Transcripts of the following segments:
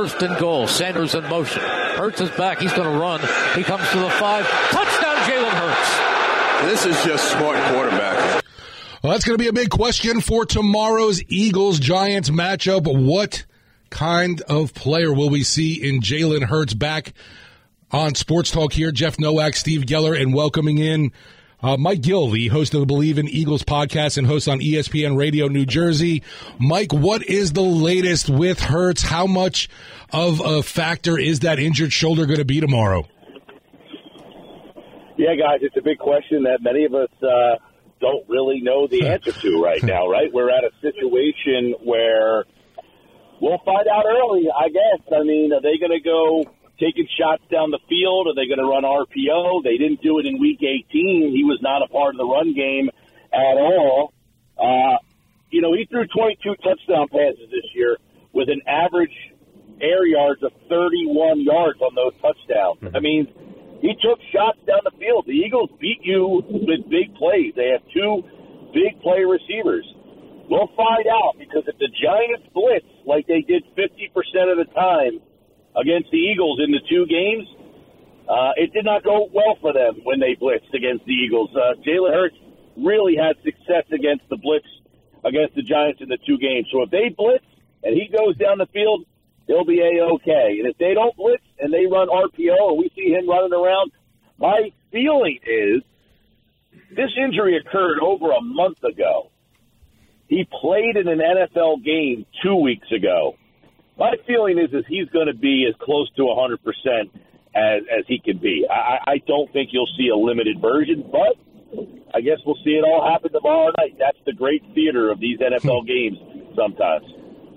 First and goal. Sanders in motion. Hurts is back. He's going to run. He comes to the 5. Touchdown Jalen Hurts. This is just smart quarterback. Well, that's going to be a big question for tomorrow's Eagles Giants matchup. What kind of player will we see in Jalen Hurts back on Sports Talk here? Jeff Nowak, Steve Geller, and welcoming in uh, Mike Gill, the host of the Believe in Eagles podcast and host on ESPN Radio New Jersey. Mike, what is the latest with Hurts? How much of a factor is that injured shoulder going to be tomorrow? Yeah, guys, it's a big question that many of us. Uh don't really know the answer to right now, right? We're at a situation where we'll find out early, I guess. I mean, are they going to go taking shots down the field? Are they going to run RPO? They didn't do it in week 18. He was not a part of the run game at all. Uh, you know, he threw 22 touchdown passes this year with an average air yards of 31 yards on those touchdowns. Mm-hmm. I mean, he took shots down the field. The Eagles beat you with big plays. They have two big play receivers. We'll find out because if the Giants blitz like they did 50% of the time against the Eagles in the two games, uh, it did not go well for them when they blitzed against the Eagles. Uh, Jalen Hurts really had success against the blitz against the Giants in the two games. So if they blitz and he goes down the field, he'll be a okay. And if they don't blitz and they run RPO and we see him running around, my feeling is this injury occurred over a month ago. He played in an NFL game two weeks ago. My feeling is is he's going to be as close to 100% as as he can be. I, I don't think you'll see a limited version, but I guess we'll see it all happen tomorrow night. That's the great theater of these NFL games sometimes.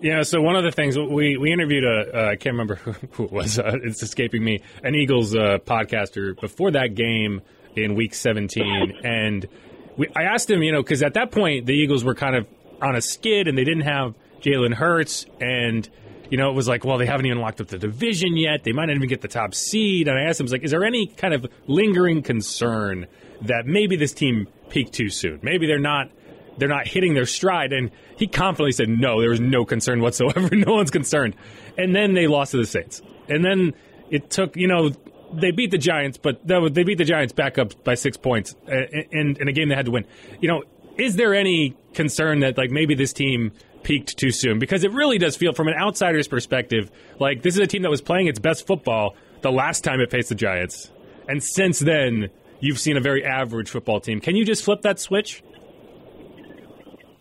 Yeah, so one of the things we we interviewed a uh, I can't remember who, who it was. Uh, it's escaping me. An Eagles uh, podcaster before that game in Week 17, and we, I asked him, you know, because at that point the Eagles were kind of on a skid and they didn't have Jalen Hurts, and you know it was like, well, they haven't even locked up the division yet. They might not even get the top seed. And I asked him, I like, is there any kind of lingering concern that maybe this team peaked too soon? Maybe they're not they're not hitting their stride. And he confidently said, no, there was no concern whatsoever. no one's concerned. And then they lost to the Saints. And then it took, you know, they beat the Giants, but they beat the Giants back up by six points in, in a game they had to win. You know, is there any concern that like maybe this team peaked too soon? Because it really does feel, from an outsider's perspective, like this is a team that was playing its best football the last time it faced the Giants, and since then you've seen a very average football team. Can you just flip that switch?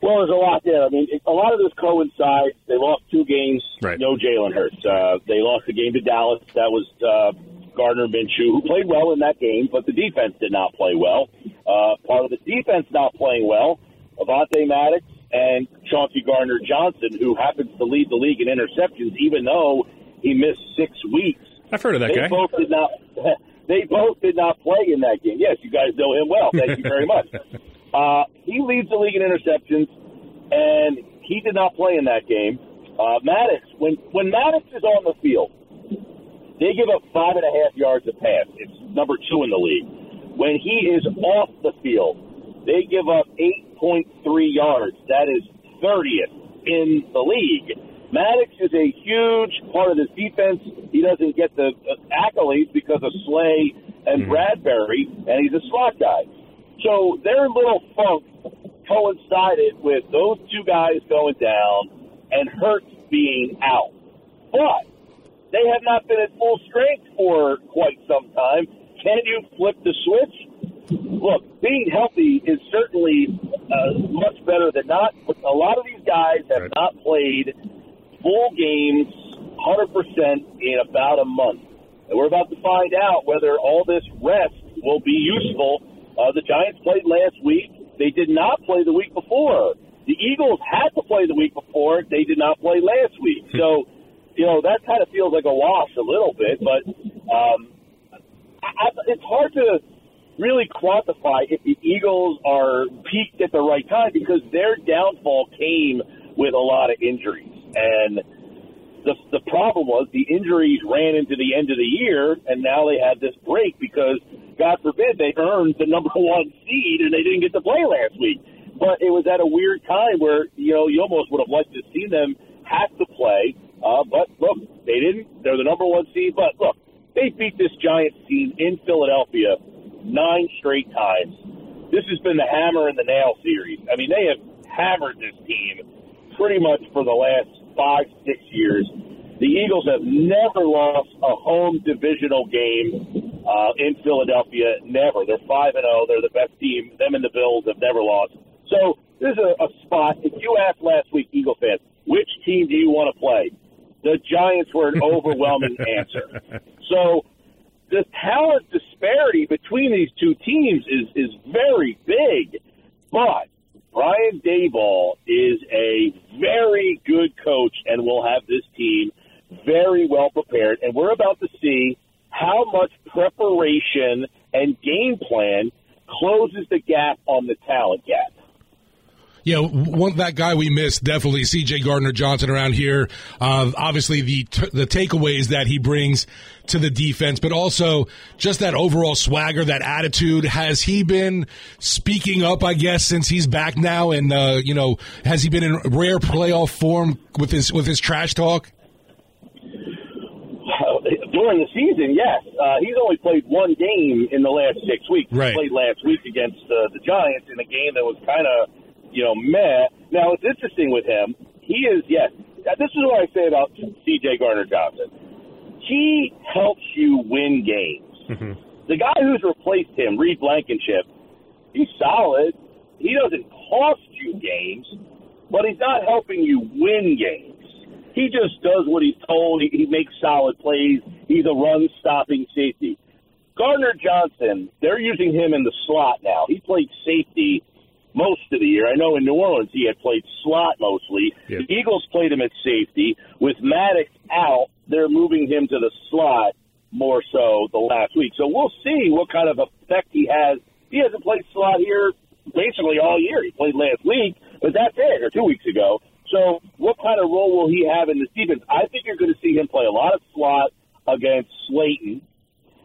Well, there's a lot there. I mean, a lot of this coincides. They lost two games. Right. No Jalen Hurts. Uh, they lost the game to Dallas. That was uh, Gardner Minshew, who played well in that game, but the defense did not play well. Uh, part of the defense not playing well, Avonte Maddox and Chauncey Gardner Johnson, who happens to lead the league in interceptions, even though he missed six weeks. I've heard of that they guy. Both did not. They both did not play in that game. Yes, you guys know him well. Thank you very much. Uh, he leads the league in interceptions, and he did not play in that game. Uh, Maddox, when when Maddox is on the field, they give up five and a half yards a pass. It's number two in the league. When he is off the field, they give up 8.3 yards. That is 30th in the league. Maddox is a huge part of this defense. He doesn't get the accolades because of Slay and mm-hmm. Bradberry, and he's a slot guy. So their little funk coincided with those two guys going down and Hurts being out. But they have not been at full strength for quite some time. Can you flip the switch? Look, being healthy is certainly uh, much better than not. A lot of these guys have right. not played full games 100% in about a month. And we're about to find out whether all this rest will be useful uh, the Giants played last week. They did not play the week before. The Eagles had to play the week before. They did not play last week. So you know, that kind of feels like a wash a little bit, but um, I, I, it's hard to really quantify if the Eagles are peaked at the right time because their downfall came with a lot of injuries. And the, the problem was the injuries ran into the end of the year, and now they had this break because, God forbid, they earned the number one seed and they didn't get to play last week. But it was at a weird time where, you know, you almost would have liked to see them have to play. Uh, but look, they didn't. They're the number one seed. But look, they beat this Giants team in Philadelphia nine straight times. This has been the hammer and the nail series. I mean, they have hammered this team pretty much for the last five, six years. The Eagles have never lost a home divisional game uh, in Philadelphia. Never. They're five and zero. They're the best team. Them and the Bills have never lost. So this is a, a spot. If you asked last week, Eagle fans, which team do you want to play? The Giants were an overwhelming answer. So the talent disparity between these two teams is is very big, but Brian Daboll is a very good coach and will have this team very well prepared. And we're about to see how much preparation and game plan closes the gap on the talent gap. Yeah, one that guy we missed definitely C.J. Gardner Johnson around here. Uh, obviously, the t- the takeaways that he brings to the defense, but also just that overall swagger, that attitude. Has he been speaking up? I guess since he's back now, and uh, you know, has he been in rare playoff form with his with his trash talk? During the season, yes. Uh, he's only played one game in the last six weeks. Right. He played last week against uh, the Giants in a game that was kind of you know, meh. Now, it's interesting with him. He is, yes, this is what I say about C.J. Gardner Johnson. He helps you win games. Mm-hmm. The guy who's replaced him, Reed Blankenship, he's solid. He doesn't cost you games, but he's not helping you win games. He just does what he's told. He, he makes solid plays. He's a run stopping safety. Gardner Johnson, they're using him in the slot now. He played safety most of the year. I know in New Orleans he had played slot mostly. The Eagles played him at safety. With Maddox out, they're moving him to the slot more so the last week. So we'll see what kind of effect he has. He hasn't played slot here basically all year. He played last week, but that's it, or two weeks ago. So what kind of role will he have in this defense? I think you're going to see him play a lot of slot against Slayton.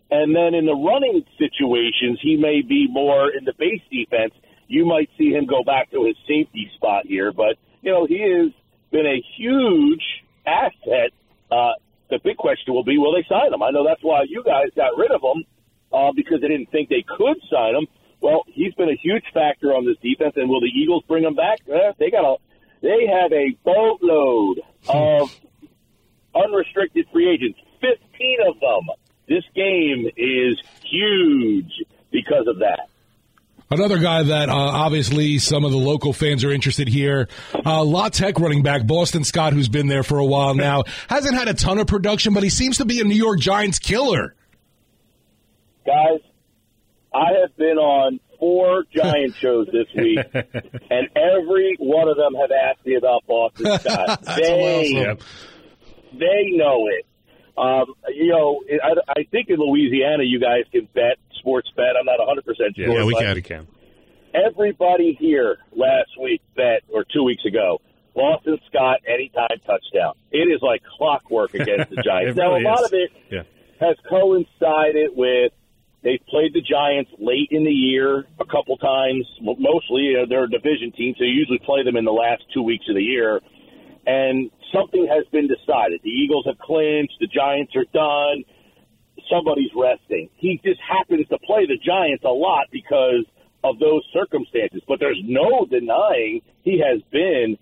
And then in the running situations, he may be more in the base defense you might see him go back to his safety spot here. But, you know, he has been a huge asset. Uh, the big question will be, will they sign him? I know that's why you guys got rid of him uh, because they didn't think they could sign him. Well, he's been a huge factor on this defense, and will the Eagles bring him back? Eh, they got a, they have a boatload of unrestricted free agents, fifteen of them. This game is huge because of that. Another guy that uh, obviously some of the local fans are interested here, uh, La Tech running back Boston Scott, who's been there for a while now, hasn't had a ton of production, but he seems to be a New York Giants killer. Guys, I have been on four Giant shows this week, and every one of them have asked me about Boston Scott. they, awesome. they know it. Um, you know, I, I think in Louisiana you guys can bet sports bet. I'm not 100 percent sure. Yeah, we can. We can. Everybody here last week bet or two weeks ago. Boston Scott anytime touchdown. It is like clockwork against the Giants. now really a lot is. of it yeah. has coincided with they've played the Giants late in the year a couple times. Mostly you know, they're a division team, so you usually play them in the last two weeks of the year. And something has been decided. The Eagles have clinched. The Giants are done. Somebody's resting. He just happens to play the Giants a lot because of those circumstances. But there's no denying he has been.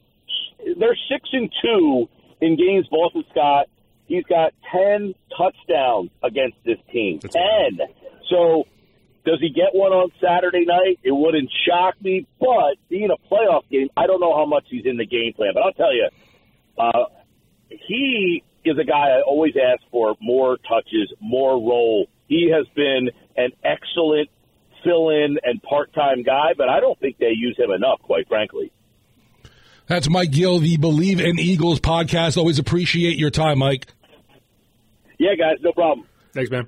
They're six and two in games. Boston Scott. He's got ten touchdowns against this team. That's ten. So does he get one on Saturday night? It wouldn't shock me, but being a playoff game, I don't know how much he's in the game plan. But I'll tell you, uh, he is a guy I always ask for more touches, more role. He has been an excellent fill in and part time guy, but I don't think they use him enough, quite frankly. That's Mike Gill, the Believe in Eagles podcast. Always appreciate your time, Mike. Yeah, guys, no problem. Thanks, man.